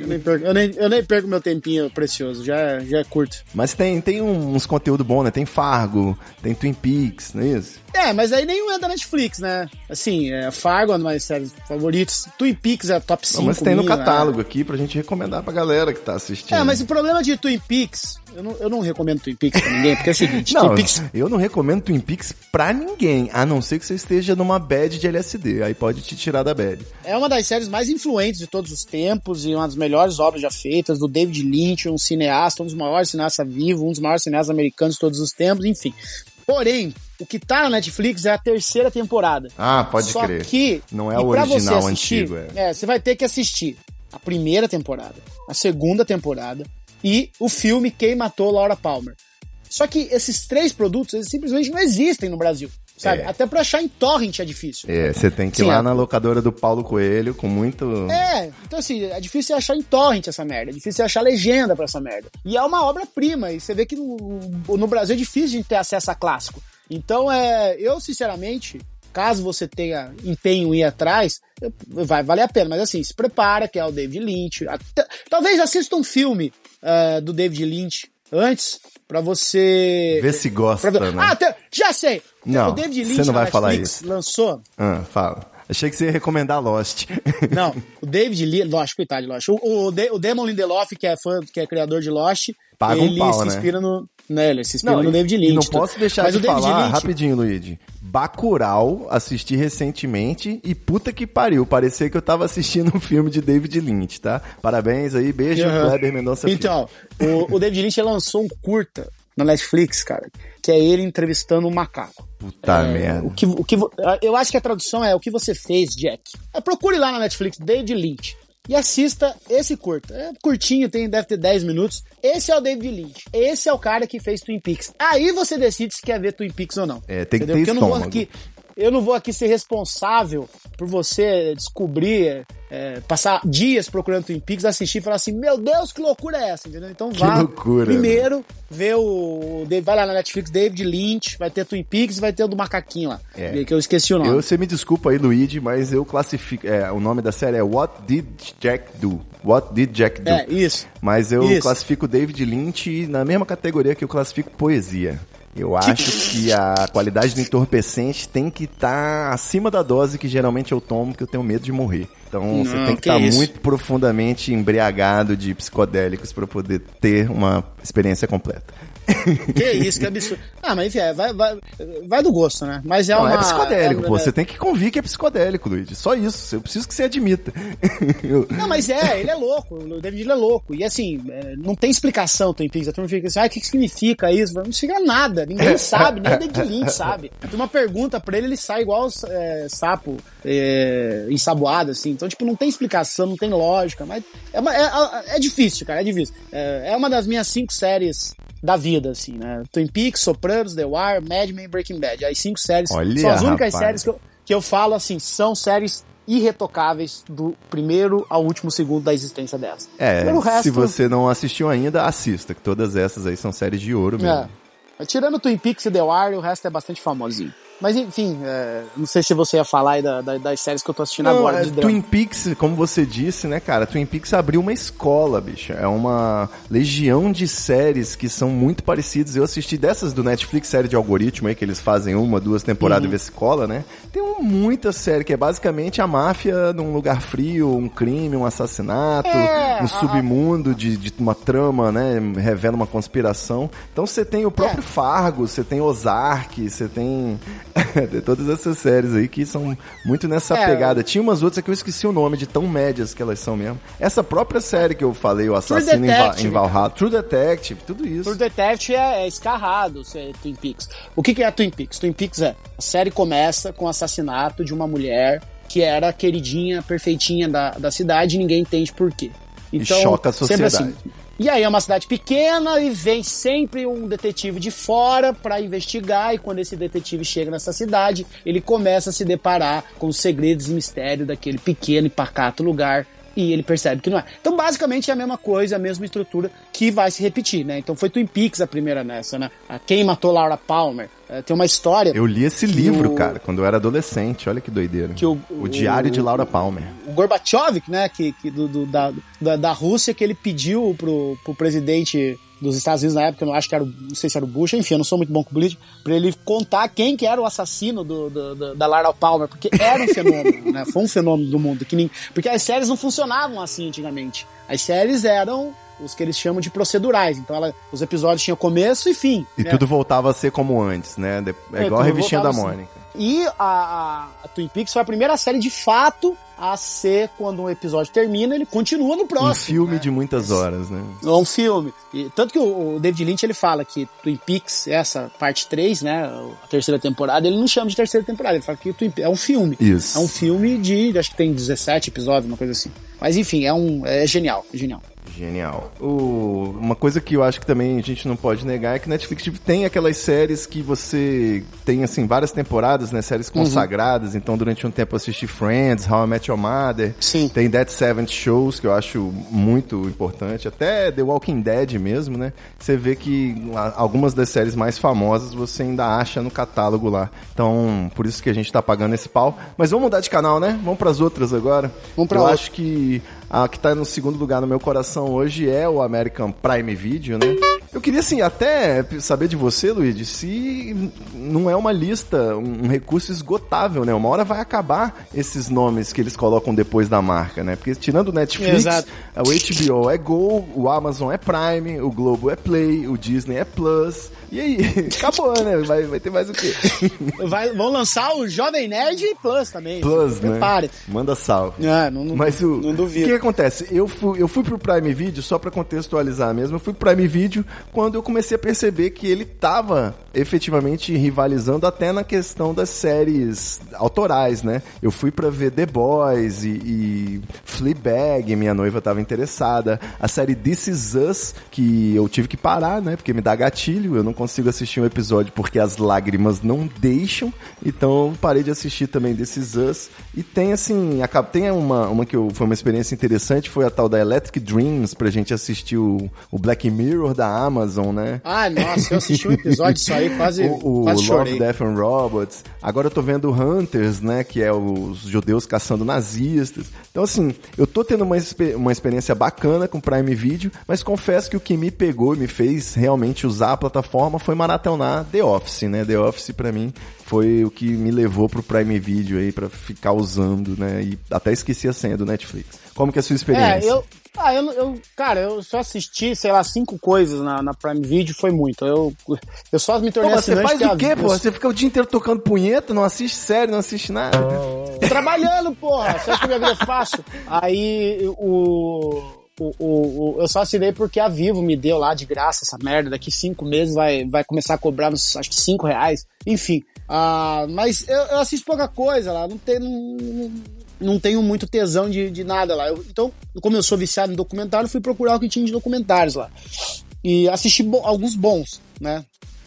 eu, nem perco, eu, nem, eu nem perco meu tempinho precioso. Já, é- já é curto. Mas tem, tem uns conteúdo bom, né? Tem Fargo, tem Twin Peaks, não é isso? É, mas aí nenhum é da Netflix, né? Assim, é, Fargo é uma das séries favoritas. Twin Peaks é top 5. Não, mas tem no minha, catálogo aqui pra gente recomendar pra galera que tá assistindo. É, mas o problema de Twin Peaks, eu não, eu não recomendo Twin Peaks pra ninguém, porque é o seguinte, [LAUGHS] Não, Twin Peaks eu não recomendo Twin Peaks pra ninguém, a não ser que você esteja numa bad de LSD, aí pode te tirar da bad. é uma das séries mais influentes de todos os tempos e uma das melhores obras já feitas, do David Lynch, um cineasta, um dos maiores cineastas vivos, um dos maiores cineastas americanos de todos os tempos, enfim. Porém, o que tá na Netflix é a terceira temporada. Ah, pode Só crer. que Não é o original assistir, antigo, é. você vai ter que assistir a primeira temporada, a segunda temporada e o filme Quem Matou Laura Palmer. Só que esses três produtos, eles simplesmente não existem no Brasil, sabe? É. Até pra achar em torrent é difícil. É, você tem que ir Sim, lá é. na locadora do Paulo Coelho com muito. É, então assim, é difícil achar em torrent essa merda, é difícil achar legenda pra essa merda. E é uma obra-prima, e você vê que no, no Brasil é difícil de ter acesso a clássico. Então, é, eu sinceramente, caso você tenha empenho em ir atrás, vai valer a pena. Mas assim, se prepara, que é o David Lynch. Até- talvez assista um filme é, do David Lynch antes, pra você... Vê se gosta, pra ver- né? Ah, já sei! Não, o David você Lynch não na vai falar Netflix isso. lançou Ah, fala. Achei que você ia recomendar Lost. [LAUGHS] não, o David Lee, Lost, coitado de Lost. O, o, De- o Damon Lindelof, que é fã, que é criador de Lost, Paga um ele pau, se né? inspira no, né, ele se inspira no e- David Lynch. Não posso deixar Mas de o David falar, Lynch, rapidinho, Luigi. Bacurau, assisti recentemente e puta que pariu, parecia que eu tava assistindo [LAUGHS] um filme de David Lynch, tá? Parabéns aí, beijo, Aham. Kleber Mendonça. Então, o, o David Lynch lançou um curta na Netflix, cara, que é ele entrevistando um macaco. Puta É, merda. O que, o que, eu acho que a tradução é o que você fez, Jack. É, procure lá na Netflix, David Lynch. E assista esse curta. É curtinho, tem, deve ter 10 minutos. Esse é o David Lynch. Esse é o cara que fez Twin Peaks. Aí você decide se quer ver Twin Peaks ou não. É, tem que ter Porque eu não vou estômago. aqui. Eu não vou aqui ser responsável por você descobrir, é, passar dias procurando Twin Peaks, assistir e falar assim, meu Deus, que loucura é essa, entendeu? Então Que vá loucura, primeiro, vê o... Vai lá na Netflix, David Lynch, vai ter Twin Peaks e vai ter o do macaquinho lá, É. que eu esqueci o nome. Eu, você me desculpa aí, Luigi, mas eu classifico. É, o nome da série é What Did Jack Do? What Did Jack Do? É, isso. Mas eu Isso. classifico David Lynch na mesma categoria que eu classifico poesia. Eu acho que a qualidade do entorpecente tem que estar acima da dose que geralmente eu tomo, que eu tenho medo de morrer. Então você Não, tem que que estar isso. muito profundamente embriagado de psicodélicos para poder ter uma experiência completa. [LAUGHS] Que isso, que absurdo. Ah, mas enfim, é, vai, vai, vai do gosto, né? Mas é Não, uma. é psicodélico, é- pô. Você tem que convir que é psicodélico, Luigi. Só isso. Eu preciso que você admita. [LAUGHS] Não, mas é, ele é louco. O David Lee é louco. E assim, é, não tem explicação, Twin Peaks. A turma fica assim, ah, o que, significa isso? Não significa nada. Ninguém [LAUGHS] sabe, nem o David Lynch sabe. A turma pergunta pra ele, ele sai igual é, sapo é, ensaboado, assim. Então, tipo, não tem explicação, não tem lógica. Mas é, uma- é, é difícil, cara, é difícil. É, é uma das minhas cinco séries da vida, assim, né? Twin Peaks, Sopranos, The Wire, Mad Men Breaking Bad. As cinco séries Olha, são as únicas rapaz. séries que eu, que eu falo, assim, são séries irretocáveis do primeiro ao último segundo da existência delas. É, resto- se você não assistiu ainda, assista, que todas essas aí são séries de ouro mesmo. É. Tirando Twin Peaks e The Wire, o resto é bastante famosinho. Mas enfim, é, não sei se você ia falar aí da- da- das séries que eu tô assistindo Não, agora é. Twin Peaks, como você disse, né, cara? Twin Peaks abriu uma escola, bicho. É uma legião de séries que são muito parecidas. Eu assisti dessas do Netflix, série de algoritmo aí, que eles fazem uma, duas temporadas Uhum. e vê se cola, né? Tem muita série que é basicamente a máfia num lugar frio, um crime, um assassinato, É, um a- submundo de, de uma trama, né? Revela uma conspiração. Então você tem o próprio É. Fargo, você tem Ozark, você tem [LAUGHS] tem todas essas séries aí que são muito nessa É. pegada. Tinha umas outras que eu esqueci o nome, de tão médias que elas são mesmo. Essa própria série que eu falei, o Assassino em, em Valhalla, True Detective, tudo isso. True Detective é, é escarrado, é Twin Peaks. O que, que é Twin Peaks? Twin Peaks é, a série começa com o assassinato de uma mulher que era a queridinha, perfeitinha da, da cidade e ninguém entende por quê. Então, choca a sempre sociedade. assim. E aí é uma cidade pequena e vem sempre um detetive de fora pra investigar e quando esse detetive chega nessa cidade, ele começa a se deparar com os segredos e mistérios daquele pequeno e pacato lugar e ele percebe que não é. Então, basicamente, é a mesma coisa, a mesma estrutura que vai se repetir, né? Então, foi Twin Peaks a primeira nessa, né? A Quem Matou Laura Palmer. É, tem uma história Eu li esse livro, o- cara, quando eu era adolescente. Olha que doideira. Que o- o Diário de Laura Palmer. o Gorbachev, né, que, que do, do- da, da, da Rússia, que ele pediu pro, pro presidente dos Estados Unidos na época, eu não acho que era, o- não sei se era o Bush, enfim, eu não sou muito bom com política, pra ele contar quem que era o assassino do, do- do- da Lara Palmer, porque era um [LAUGHS] fenômeno, né, foi um fenômeno do mundo, que nem, porque as séries não funcionavam assim antigamente, as séries eram os que eles chamam de procedurais, então ela, os episódios tinham começo e fim. E né? tudo voltava a ser como antes, né? É, É, igual a revistinha da voltava assim. E a, a, a Twin Peaks foi a primeira série de fato a ser, quando um episódio termina, ele continua no próximo. Um filme né? de muitas horas, né? É um filme. E, tanto que o, o David Lynch ele fala que Twin Peaks, essa parte 3, né, a terceira temporada, ele não chama de terceira temporada, ele fala que Twin Peaks é um filme. Isso. É um filme de, acho que tem 17 episódios, uma coisa assim. Mas enfim, é um é genial, é genial. Genial. O- uma coisa que eu acho que também a gente não pode negar é que Netflix tipo, tem aquelas séries que você tem, assim, várias temporadas, né? Séries Uhum. consagradas. Então, durante um tempo eu assisti Friends, How I Met Your Mother. Sim. Tem Dead Seventh Shows, que eu acho muito importante. Até The Walking Dead mesmo, né? Você vê que algumas das séries mais famosas você ainda acha no catálogo lá. Então, por isso que a gente tá pagando esse pau. Mas vamos mudar de canal, né? Vamos pras outras agora. Vamos pra eu outra. acho que a que tá no segundo lugar no meu coração hoje é o American Prime Video, né? Eu queria, assim, até saber de você, Luigi, se não é uma lista, um recurso esgotável, né? Uma hora vai acabar esses nomes que eles colocam depois da marca, né? Porque tirando o Netflix, Exato. o HBO é Go, o Amazon é Prime, o Globo é Play, o Disney é Plus. E aí? [LAUGHS] Acabou, né? Vai, vai ter mais o quê? Vai, vão lançar o Jovem Nerd Plus também. Plus, né? Prepare. Manda salve. É, não, não, Mas o, não o duvido. que acontece? Eu fui, eu fui pro Prime Video, só pra contextualizar mesmo, eu fui pro Prime Video quando eu comecei a perceber que ele tava efetivamente rivalizando até na questão das séries autorais, né? Eu fui pra ver The Boys e, e Fleabag, minha noiva tava interessada. A série This Is Us, que eu tive que parar, né? Porque me dá gatilho, eu não consigo assistir um episódio porque as lágrimas não deixam. Então parei de assistir também Is Us. E tem assim, tem uma, uma que eu, foi uma experiência interessante, foi a tal da Electric Dreams, pra gente assistir o, o Black Mirror da Amazon, né? Ai, nossa, eu assisti um episódio disso aí, quase, [LAUGHS] o, o quase Love, chorei. Death and Robots. Agora eu tô vendo Hunters, né? Que é os judeus caçando nazistas. Então, assim, eu tô tendo uma, uma experiência bacana com Prime Video, mas confesso que o que me pegou e me fez realmente usar a plataforma foi maratonar The Office, né? The Office, pra mim, foi o que me levou pro Prime Video aí pra ficar usando, né? E até esqueci a senha do Netflix. Como que é a sua experiência? É, eu. Ah, eu, eu. Cara, eu só assisti, sei lá, cinco coisas na, na Prime Video, foi muito. Eu, eu só me Pô, tornei mas você assinante faz porque o quê, pô? Você fica o dia inteiro tocando punheta, não assiste série, não assiste nada. Trabalhando, porra! Você acha que minha vida é fácil? Aí o. O, o, o- eu só assinei porque a Vivo me deu lá de graça essa merda. Daqui cinco meses vai, vai começar a cobrar, uns, acho que cinco reais. Enfim. Ah, mas eu, eu assisto pouca coisa lá. Não, tem, não, não, tenho muito tesão de, de nada lá. Eu- então, como eu sou viciado em documentário, fui procurar o que tinha de documentários lá. E assisti bo- alguns bons, né?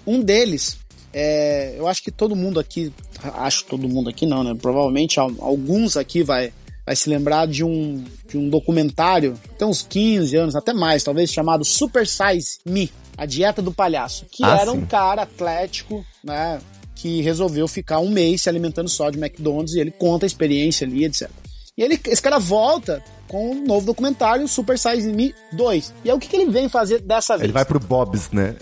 Um deles, é, eu acho que todo mundo aqui, acho todo mundo aqui não, né? Provavelmente al- alguns aqui vai, vai se lembrar de um, de um documentário, tem uns 15 anos, até mais, talvez, chamado Super Size Me, a dieta do palhaço, que Ah, era um sim. cara atlético, né? Que resolveu ficar um mês se alimentando só de McDonald's e ele conta a experiência ali, etc. E ele, esse cara volta com um novo documentário, Super Size Me 2. E é o que, que ele vem fazer dessa vez? Ele vai pro Bob's, né?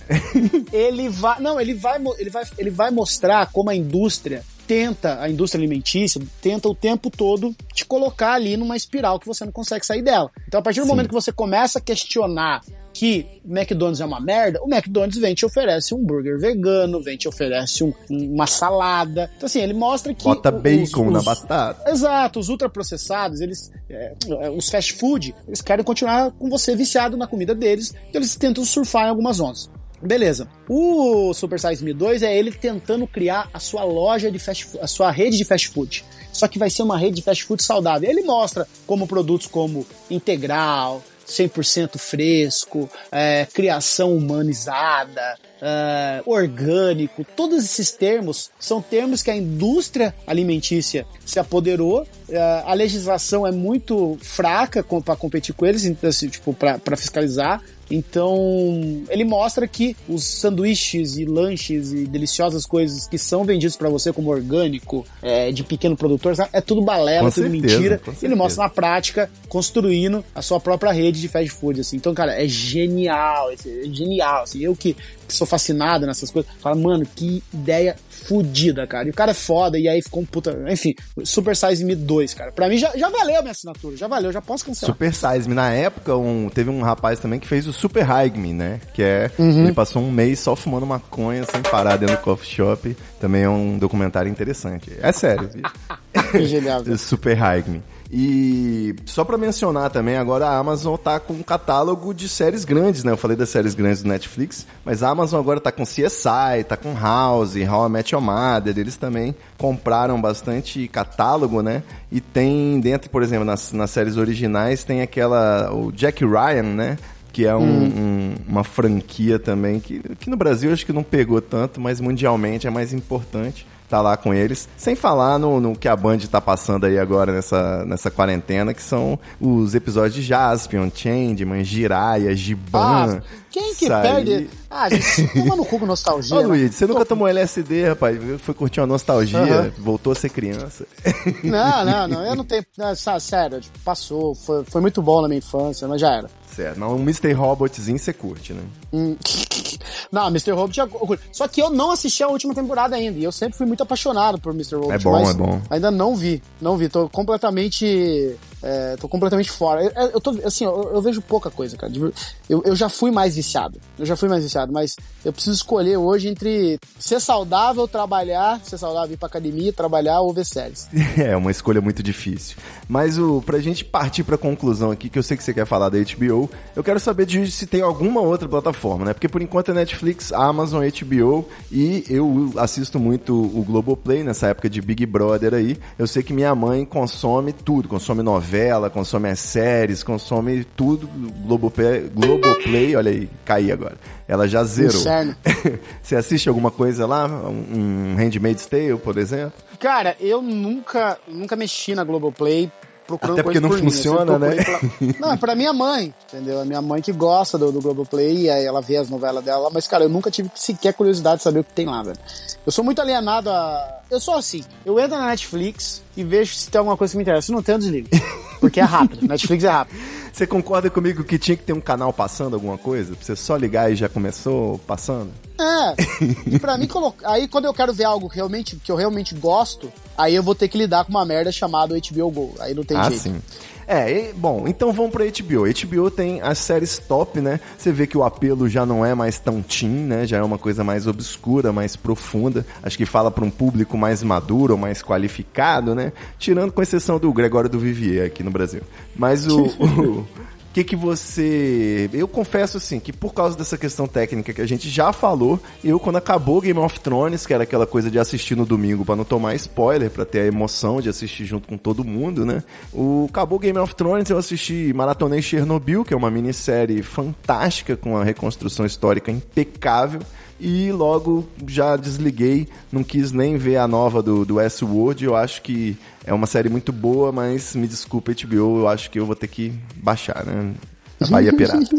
ele vai, não, ele vai, ele vai, ele vai mostrar como a indústria tenta, a indústria alimentícia tenta o tempo todo te colocar ali numa espiral que você não consegue sair dela. Então, a partir do Sim. momento que você começa a questionar que McDonald's é uma merda, o McDonald's vem e te oferece um burger vegano, vem e te oferece um- uma salada. Então, assim, ele mostra que. Bota os- bacon na os- batata. Exato, os ultraprocessados, eles, é, os fast food, eles querem continuar com você viciado na comida deles, e eles tentam surfar em algumas ondas. Beleza. O Super Size Me 2 é ele tentando criar a sua loja de fast food, a sua rede de fast food. Só que vai ser uma rede de fast food saudável. Ele mostra como produtos como integral, 100% fresco, é, criação humanizada, é, orgânico, todos esses termos são termos que a indústria alimentícia se apoderou. é, a legislação é muito fraca para competir com eles, então, assim, tipo, para fiscalizar. Então, ele mostra que os sanduíches e lanches e deliciosas coisas que são vendidos para você como orgânico, é, de pequeno produtor, sabe? é tudo balela, Com tudo certeza, mentira. Ele mostra na prática, construindo a sua própria rede de fast food, assim. Então, cara, é genial, é genial, assim. Eu que sou fascinado nessas coisas, falo, mano, que ideia fodida, cara. E o cara é foda, e aí ficou um puta... Enfim, Super Size Me 2, cara. Pra mim já, já valeu a minha assinatura, já valeu, já posso cancelar. Super Size Me. Na época, um, teve um rapaz também que fez o Super High Me, né? Que é. Uhum. Ele passou um mês só fumando maconha sem parar dentro do coffee shop. Também é um documentário interessante. É sério, viu? [LAUGHS] Genial. [LAUGHS] Super High Me. E só pra mencionar também, agora a Amazon tá com um catálogo de séries grandes, né? Eu falei das séries grandes do Netflix, mas a Amazon agora tá com CSI, tá com House, How I Met Your Mother, eles também compraram bastante catálogo, né? E tem dentro, por exemplo, nas, nas séries originais, tem aquela, o Jack Ryan, né? Que é um- um- uma franquia também, que, que no Brasil acho que não pegou tanto, mas mundialmente é mais importante tá lá com eles. Sem falar no, no que a Band tá passando aí agora nessa, nessa quarentena, que são os episódios de Jaspion, Changeman, Jiraiya, Giban. Ah, quem que perde? Ah, gente, toma no cu com nostalgia. [LAUGHS] Ô né? Luiz, você nunca tomou LSD, rapaz? Foi curtir uma nostalgia, voltou a ser criança. Não, não, [LAUGHS] não, eu não tenho. não, sério, tipo, passou, foi, foi muito bom na minha infância, mas já era. certo, mas um Mr. Robotzinho você curte, né? Hum. [LAUGHS] Não, Mr. Robot já. Só que eu não assisti a última temporada ainda. E eu sempre fui muito apaixonado por Mr. Robot. É bom, é bom. Ainda não vi. Não vi. Tô completamente. É, tô completamente fora. Eu, eu tô, assim, eu, eu vejo pouca coisa, cara. Eu, eu já fui mais viciado. Eu já fui mais viciado, mas eu preciso escolher hoje entre ser saudável, trabalhar, ser saudável, ir pra academia, trabalhar ou ver séries. [LAUGHS] É, uma escolha muito difícil. Mas o, pra gente partir pra conclusão aqui, que eu sei que você quer falar da HBO, eu quero saber de se tem alguma outra plataforma, né? Porque por enquanto é Netflix, Amazon, HBO e eu assisto muito o Globoplay nessa época de Big Brother aí. Eu sei que minha mãe consome tudo, consome novela, consome as séries, consome tudo. Globoplay, Globoplay olha aí, caí agora. Ela já zerou. [LAUGHS] Você assiste alguma coisa lá? Um, um Handmaid's Tale, por exemplo? Cara, eu nunca, nunca mexi na Globoplay procurando Até porque coisa não mim, eu funciona, né? pela- [LAUGHS] Não, é pra minha mãe, entendeu? A minha mãe que gosta do, do Globoplay, e aí ela vê as novelas dela, mas, cara, eu nunca tive sequer curiosidade de saber o que tem lá, velho. Eu sou muito alienado a... Eu sou assim, eu entro na Netflix e vejo se tem alguma coisa que me interessa. Se não tem, eu desligo. Porque é rápido, [LAUGHS] Netflix é rápido. Você concorda comigo que tinha que ter um canal passando alguma coisa? Pra você só ligar e já começou passando? É, e pra mim, aí quando eu quero ver algo que, realmente, que eu realmente gosto, aí eu vou ter que lidar com uma merda chamada HBO Go. Aí não tem ah, jeito. sim. É, e- bom, então vamos pra HBO. HBO tem as séries top, né? Você vê que o apelo já não é mais tão teen, né? Já é uma coisa mais obscura, mais profunda. Acho que fala pra um público mais maduro, mais qualificado, né? Tirando com exceção do Gregório do Vivier aqui no Brasil. Mas o... [LAUGHS] o- O que que você... Eu confesso, assim, que por causa dessa questão técnica que a gente já falou, eu, quando acabou Game of Thrones, que era aquela coisa de assistir no domingo pra não tomar spoiler, pra ter a emoção de assistir junto com todo mundo, né? O acabou Game of Thrones, eu assisti Maratonei Chernobyl, que é uma minissérie fantástica, com uma reconstrução histórica impecável, e logo já desliguei, não quis nem ver a nova do, do Westworld, eu acho que é uma série muito boa, mas me desculpa HBO, eu acho que eu vou ter que baixar, né? A Bahia Pirata. [LAUGHS]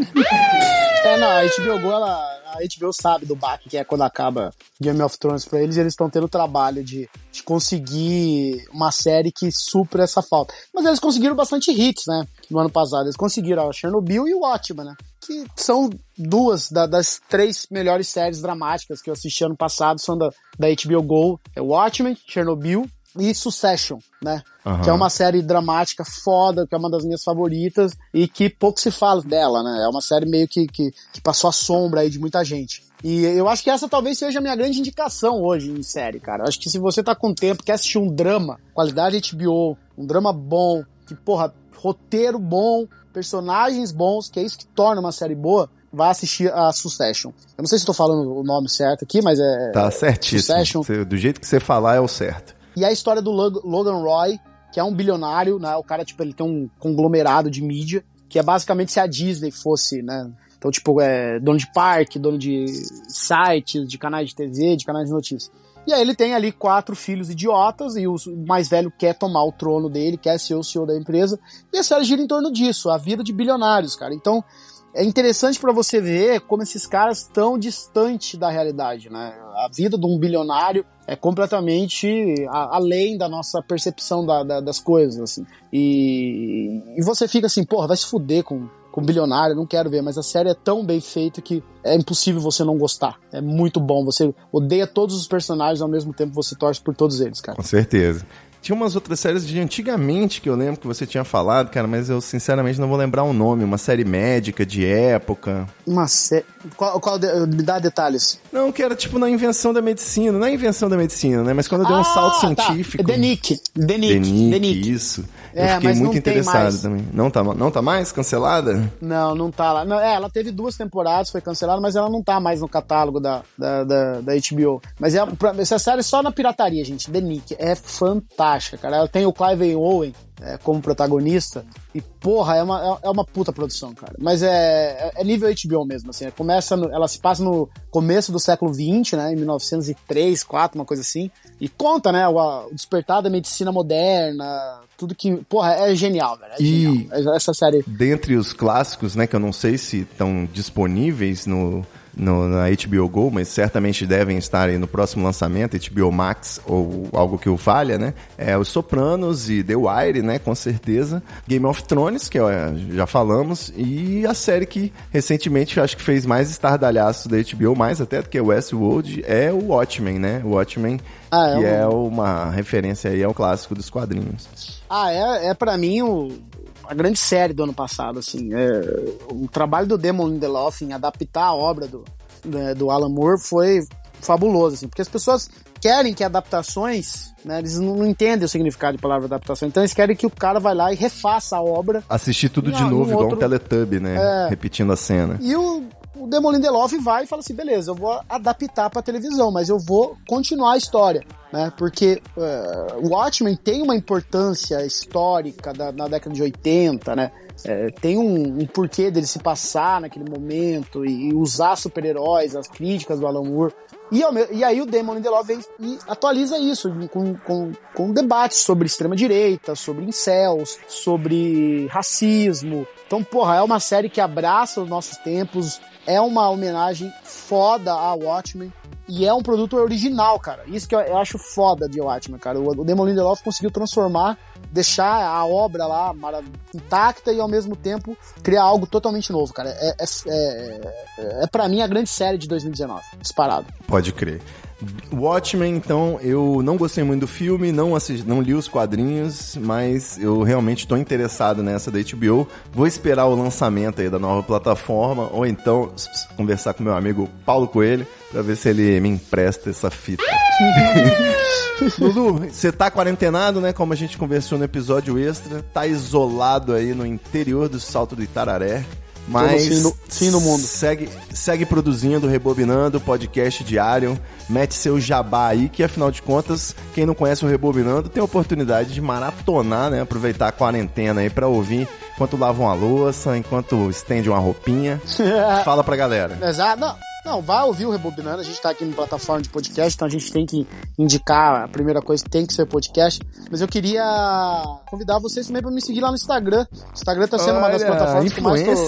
É, não, a HBO Go, ela, a HBO sabe do baque que é quando acaba Game of Thrones pra eles, eles estão tendo o trabalho de, de conseguir uma série que supra essa falta. Mas eles conseguiram bastante hits, né? No ano passado. Eles conseguiram a Chernobyl e o Watchmen, né? Que são duas da- das três melhores séries dramáticas que eu assisti ano passado, são da, da HBO Go. É Watchmen, Chernobyl e Succession, né? Aham. Que é uma série dramática foda, que é uma das minhas favoritas e que pouco se fala dela, né? É uma série meio que, que, que passou a sombra aí de muita gente. E eu acho que essa talvez seja a minha grande indicação hoje em série, cara. Eu acho que se você tá com tempo, quer assistir um drama, qualidade HBO, um drama bom, que, porra, roteiro bom, personagens bons, que é isso que torna uma série boa, vai assistir a Succession. Eu não sei se estou falando o nome certo aqui, mas é. Tá certíssimo. Succession. Do jeito que você falar é o certo. E a história do Log- Logan Roy, que é um bilionário, né? O cara, tipo, ele tem um conglomerado de mídia, que é basicamente se a Disney fosse, né? Então, tipo, é dono de parque, dono de sites, de canais de TV, de canais de notícias. E aí ele tem ali quatro filhos idiotas e o mais velho quer tomar o trono dele, quer ser o CEO da empresa. E a série gira em torno disso, a vida de bilionários, cara. Então, é interessante pra você ver como esses caras estão distante da realidade, né? A vida de um bilionário é completamente a- além da nossa percepção da- da- das coisas, assim. E, e você fica assim, porra, vai se fuder com, com bilionário, não quero ver, mas a série é tão bem feita que é impossível você não gostar. É muito bom, você odeia todos os personagens ao mesmo tempo você torce por todos eles, cara. Com certeza. Tinha umas outras séries de antigamente que eu lembro que você tinha falado, cara, mas eu sinceramente não vou lembrar o nome. Uma série médica de época. Uma série. Qual, qual de- me dá detalhes? Não, que era tipo na invenção da medicina. Não é invenção da medicina, né? Mas quando deu um salto científico. Tá. The Nick. The Nick. Denick, The Nick. isso. É, eu fiquei muito interessado também. Não tá, não tá mais cancelada? Não, não tá lá. Não, é, ela teve duas temporadas, foi cancelada, mas ela não tá mais no catálogo da, da, da, da HBO. Mas é, essa série é só na pirataria, gente. The Nick. É fantástica, cara. Ela tem o Clive Owen é, como protagonista. E, porra, é uma, é- é uma puta produção, cara. Mas é, é, é nível HBO mesmo, assim. Começa no- ela se passa no começo do século XX, né? Em 1903, 4, uma coisa assim. E conta, né? O, o despertar da medicina moderna. Tudo que... Porra, é genial, velho. É E- genial. Essa série... Dentre os clássicos, né, que eu não sei se estão disponíveis no, no- na HBO Go, mas certamente devem estar aí no próximo lançamento, HBO Max ou algo que o valha, né? É Os Sopranos e The Wire, né, com certeza. Game of Thrones, que ó, já falamos, e a série que recentemente acho que fez mais estardalhaço da HBO, mais até do que Westworld, é o Watchmen, né? O Watchmen, Ah, é que um- é uma referência aí ao clássico dos quadrinhos. Ah, é, é para mim o, a grande série do ano passado, assim. É, o trabalho do Damon Lindelof em adaptar a obra do, né, do Alan Moore foi fabuloso, assim, porque as pessoas querem que adaptações, né, eles não, entendem o significado de palavra adaptação, então eles querem que o cara vai lá e refaça a obra Assistir tudo de novo, igual outro- um Teletubby, né? É. Repetindo a cena. E o, o Damon Lindelof vai e fala assim, beleza, eu vou adaptar pra televisão, mas eu vou continuar a história, né? Porque eh, o Watchmen tem uma importância histórica da, na década de 80, né? É, tem um, um porquê dele se passar naquele momento e, e usar super-heróis, as críticas do Alan Moore. E, ao e aí o Damon Lindelof vem e atualiza isso com, com, com debates sobre extrema-direita, sobre incels, sobre racismo. Então, porra, é uma série que abraça os nossos tempos, é uma homenagem foda a Watchmen. E é um produto original, cara. Isso que eu, eu acho foda de Watchmen, cara. O, o Damon Lindelof conseguiu transformar, deixar a obra lá intacta e ao mesmo tempo criar algo totalmente novo, cara. É, é, é, é para mim a grande série de 2019, disparado. Pode crer. Watchmen, então, eu não gostei muito do filme, não, assisti, não li os quadrinhos, mas eu realmente estou interessado nessa da HBO. Vou esperar o lançamento aí da nova plataforma, ou então conversar com meu amigo Paulo Coelho, pra ver se ele me empresta essa fita. [LAUGHS] Lulu, você tá quarentenado, né? Como a gente conversou no episódio extra, tá isolado aí no interior do Salto do Itararé. Mas fim do- fim do mundo. Segue, segue produzindo, rebobinando, podcast diário, mete seu jabá aí, que afinal de contas, quem não conhece o Rebobinando tem a oportunidade de maratonar, né? Aproveitar a quarentena aí pra ouvir enquanto lava uma louça, enquanto estende uma roupinha. [LAUGHS] Fala pra galera. Exato. Não, vai ouvir o Rebobinando. A gente tá aqui no plataforma de podcast, então a gente tem que indicar. A primeira coisa tem que ser podcast. Mas eu queria convidar vocês também pra me seguir lá no Instagram. O Instagram tá sendo uma das Olha, plataformas que mais tô,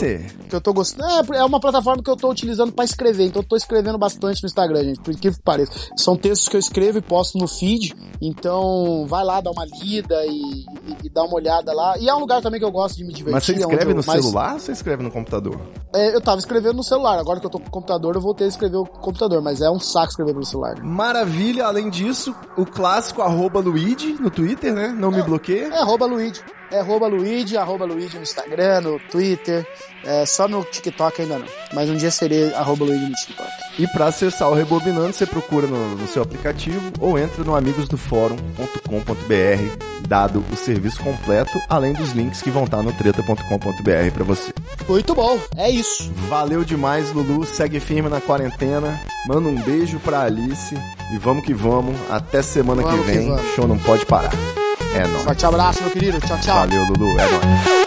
que eu tô gostando. É, é uma plataforma que eu tô utilizando pra escrever, então eu tô escrevendo bastante no Instagram, gente, por incrível que pareça. São textos que eu escrevo e posto no feed, então vai lá, dá uma lida e, e- e dá uma olhada lá. E é um lugar também que eu gosto de me divertir. Mas você é escreve eu no mais- celular ou você escreve no computador? É, eu tava escrevendo no celular, agora que eu tô com o computador, eu voltei a escrever o computador, mas é um saco escrever pelo celular. Maravilha, além disso, o clássico arroba Luigi no Twitter, né? Não me bloqueia. É arroba Luigi. É arroba Luigi, arroba Luigi no Instagram, no Twitter. É, só no TikTok ainda não. Mas um dia serei arroba Luigi no TikTok. E para acessar o Rebobinando, você procura no, no seu aplicativo ou entra no amigosdofórum.com.br, dado o serviço completo, além dos links que vão estar no treta.com.br para você. Muito bom, é isso. Valeu demais, Lulu. Segue firme na quarentena. Manda um beijo pra Alice e vamos que vamos. Até semana Vamos que que vem. vamos. Show não pode parar. É nóis. Forte abraço, meu querido. Tchau, tchau. Valeu, Lulu. É nóis.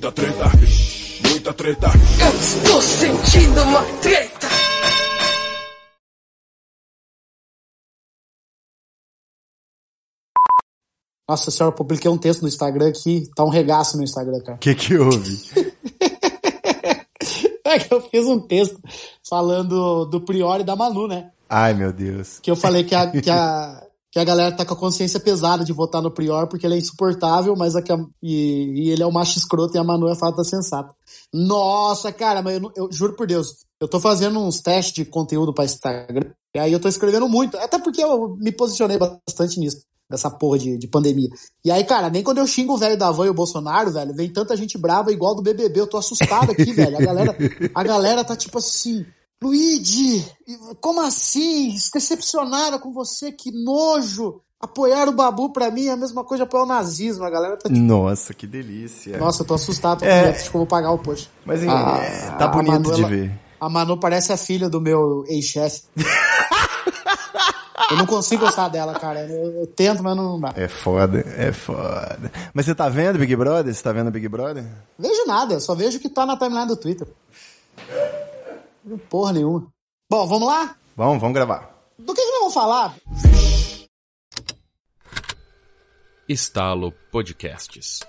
Muita treta, muita treta. Eu estou sentindo uma treta. Nossa senhora, eu publiquei um texto no Instagram aqui. Tá um regaço no Instagram, cara. O que que houve? [LAUGHS] É que eu fiz um texto falando do Priori e da Manu, né? Ai, meu Deus. Que eu falei que a, que a, [LAUGHS] que a galera tá com a consciência pesada de votar no Prior porque ele é insuportável, mas a, e, e ele é o macho escroto e a Manu é a fada sensata. Nossa, cara, mas eu, eu juro por Deus, eu tô fazendo uns testes de conteúdo pra Instagram, e aí eu tô escrevendo muito, até porque eu me posicionei bastante nisso, dessa porra de, de pandemia. E aí, cara, nem quando eu xingo o velho da van e o Bolsonaro, velho, vem tanta gente brava igual do BBB, eu tô assustado aqui, [LAUGHS] velho. A galera, a galera tá tipo assim, Luigi, como assim? Decepcionaram com você, que nojo! Apoiar o Babu pra mim é a mesma coisa apoiar o nazismo, a galera tá tipo, Nossa, que delícia. nossa, eu tô assustado, tô É. com medo de como pagar o post. Mas hein, Ah, é, tá a bonito Manu, de ela- ver. A Manu parece a filha do meu ex-chefe. eu não consigo gostar dela, cara. Eu, eu tento, mas não dá. É foda, é foda. Mas você tá vendo Big Brother? Você tá vendo Big Brother? Vejo nada, eu só vejo o que tá na timeline do Twitter. Porra nenhuma. Bom, vamos lá? Vamos, vamos gravar. Do que, que nós vamos falar? Estalo Podcasts.